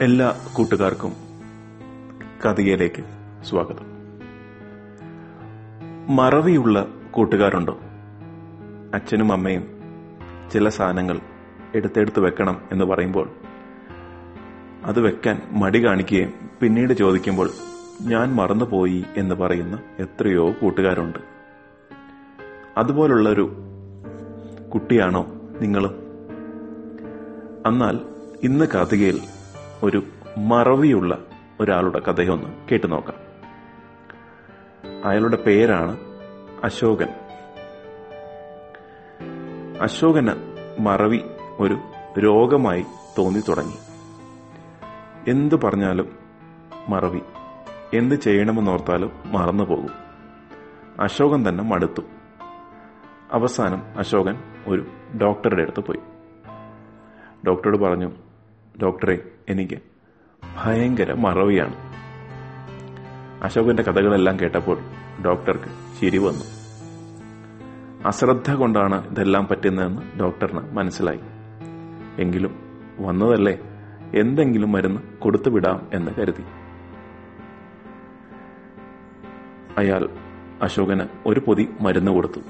എല്ലാ കൂട്ടുകാർക്കും കഥയിലേക്ക് സ്വാഗതം. മറവിയുള്ള കൂട്ടുകാരുണ്ടോ? അച്ഛനും അമ്മയും ചില സാധനങ്ങൾ എടുത്തെടുത്ത് വെക്കണം എന്ന് പറയുമ്പോൾ അത് വെക്കാൻ മടി കാണിക്കുകയും പിന്നീട് ചോദിക്കുമ്പോൾ ഞാൻ മറന്നുപോയി എന്ന് പറയുന്ന എത്രയോ കൂട്ടുകാരുണ്ട്. അതുപോലുള്ളൊരു കുട്ടിയാണോ നിങ്ങളും? എന്നാൽ ഇന്ന് കഥയിൽ ഒരു മറവിയുള്ള ഒരാളുടെ കഥയൊന്ന് കേട്ടു നോക്കാം. അയാളുടെ പേരാണ് അശോകൻ. അശോകന് മറവി ഒരു രോഗമായി തോന്നി തുടങ്ങി. എന്തു പറഞ്ഞാലും മറവി എന്ത് ചെയ്യണമെന്നോർത്താലും മറന്നു പോകും. അശോകൻ തന്നെ മടുത്തു. അവസാനം അശോകൻ ഒരു ഡോക്ടറുടെ അടുത്ത് പോയി. ഡോക്ടറോട് പറഞ്ഞു ഡോക്ടറെ എനിക്ക് ഭയങ്കര മറവിയാണ്. അശോകന്റെ കഥകളെല്ലാം കേട്ടപ്പോൾ ഡോക്ടർക്ക് ചിരി വന്നു. അശ്രദ്ധ കൊണ്ടാണ് ഇതെല്ലാം പറ്റുന്നതെന്ന് ഡോക്ടറിന് മനസ്സിലായി. എങ്കിലും വന്നതല്ലേ എന്തെങ്കിലും മരുന്ന് കൊടുത്തുവിടാം എന്ന് കരുതി. അയാൾ അശോകന് ഒരു പൊതി മരുന്ന് കൊടുത്തു.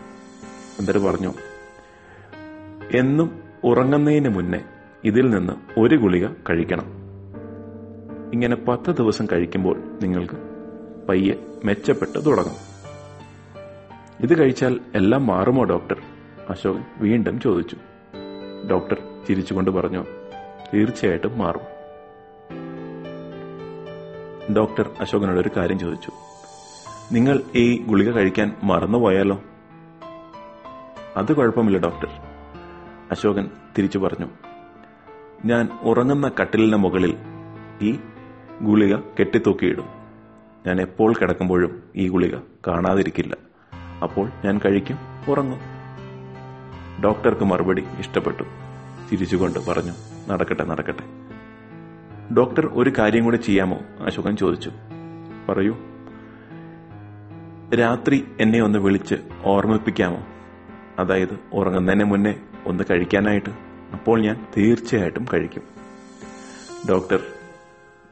എന്നിട്ട് പറഞ്ഞു എന്നും ഉറങ്ങുന്നതിന് മുന്നേ ഇതിൽ നിന്ന് ഒരു ഗുളിക കഴിക്കണം. ഇങ്ങനെ പത്ത് ദിവസം കഴിക്കുമ്പോൾ നിങ്ങൾക്ക് പയ്യെ മെച്ചപ്പെട്ട് തുടങ്ങും. ഇത് കഴിച്ചാൽ എല്ലാം മാറുമോ ഡോക്ടർ? അശോകൻ വീണ്ടും ചോദിച്ചു. ഡോക്ടർ ചിരിച്ചുകൊണ്ട് പറഞ്ഞു തീർച്ചയായിട്ടും മാറും. ഡോക്ടർ അശോകനോട് ഒരു കാര്യം ചോദിച്ചു. നിങ്ങൾ ഈ ഗുളിക കഴിക്കാൻ മറന്നുപോയാലോ? അത് കുഴപ്പമില്ല ഡോക്ടർ അശോകൻ തിരിച്ചു പറഞ്ഞു. ഞാൻ ഉറങ്ങുന്ന കട്ടിലിന് മുകളിൽ ഈ ഗുളിക കെട്ടിത്തൂക്കിയിടും. ഞാൻ എപ്പോൾ കിടക്കുമ്പോഴും ഈ ഗുളിക കാണാതിരിക്കില്ല. അപ്പോൾ ഞാൻ കഴിക്കും ഉറങ്ങും. ഡോക്ടർക്ക് മറുപടി ഇഷ്ടപ്പെട്ടു. ചിരിച്ചുകൊണ്ട് പറഞ്ഞു നടക്കട്ടെ നടക്കട്ടെ. ഡോക്ടർ ഒരു കാര്യം കൂടി ചെയ്യാമോ? അശോകൻ ചോദിച്ചു. പറയൂ. രാത്രി എന്നെ ഒന്ന് വിളിച്ച് ഓർമ്മിപ്പിക്കാമോ? അതായത് ഉറങ്ങുന്നതിന് മുന്നേ ഒന്ന് കഴിക്കാനായിട്ട്. അപ്പോൾ ഞാൻ തീർച്ചയായിട്ടും കഴിക്കും. ഡോക്ടർ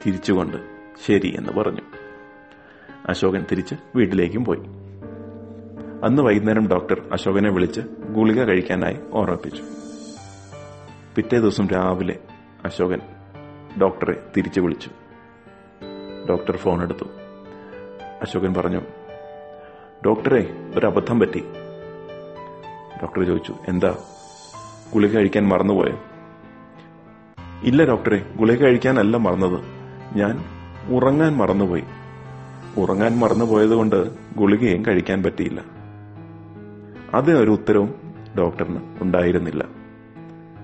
തിരിച്ചുകൊണ്ട് ശരി എന്ന് പറഞ്ഞു. അശോകൻ തിരിച്ച് വീട്ടിലേക്കും പോയി. അന്ന് വൈകുന്നേരം ഡോക്ടർ അശോകനെ വിളിച്ച് ഗുളിക കഴിക്കാനായി ഓർമ്മിപ്പിച്ചു. പിറ്റേ ദിവസം രാവിലെ അശോകൻ ഡോക്ടറെ തിരിച്ചു വിളിച്ചു. ഡോക്ടർ ഫോൺ എടുത്തു. അശോകൻ പറഞ്ഞു ഡോക്ടറെ ഒരു അബദ്ധം പറ്റി. ഡോക്ടർ ചോദിച്ചു എന്താ? ഗുളിക കഴിക്കാൻ മറന്നുപോയോ. ഇല്ല ഡോക്ടറെ ഗുളിക കഴിക്കാനല്ല മറന്നത്. ഞാൻ ഉറങ്ങാൻ മറന്നുപോയി. ഉറങ്ങാൻ മറന്നുപോയതുകൊണ്ട് ഗുളികയും കഴിക്കാൻ പറ്റിയില്ല. ഒരു ഉത്തരവും ഡോക്ടറിന് ഉണ്ടായിരുന്നില്ല.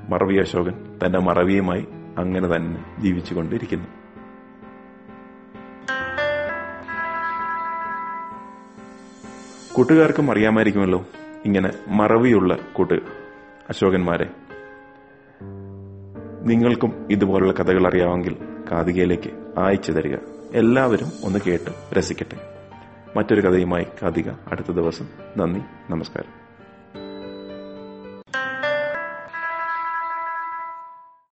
മറവി അശോകൻ തന്റെ മറവിയുമായി അങ്ങനെ തന്നെ ജീവിച്ചുകൊണ്ടിരിക്കുന്നു. കൂട്ടുകാർക്കും അറിയാമായിരിക്കുമല്ലോ ഇങ്ങനെ മറവിയുള്ള കൂട്ട്. അശോകന്മാരെ നിങ്ങൾക്കും ഇതുപോലുള്ള കഥകൾ അറിയാമെങ്കിൽ കാതികയിലേക്ക് അയച്ചു തരിക. എല്ലാവരും ഒന്ന് കേട്ട് രസിക്കട്ടെ. മറ്റൊരു കഥയുമായി കാതിക അടുത്ത ദിവസം. നന്ദി നമസ്കാരം.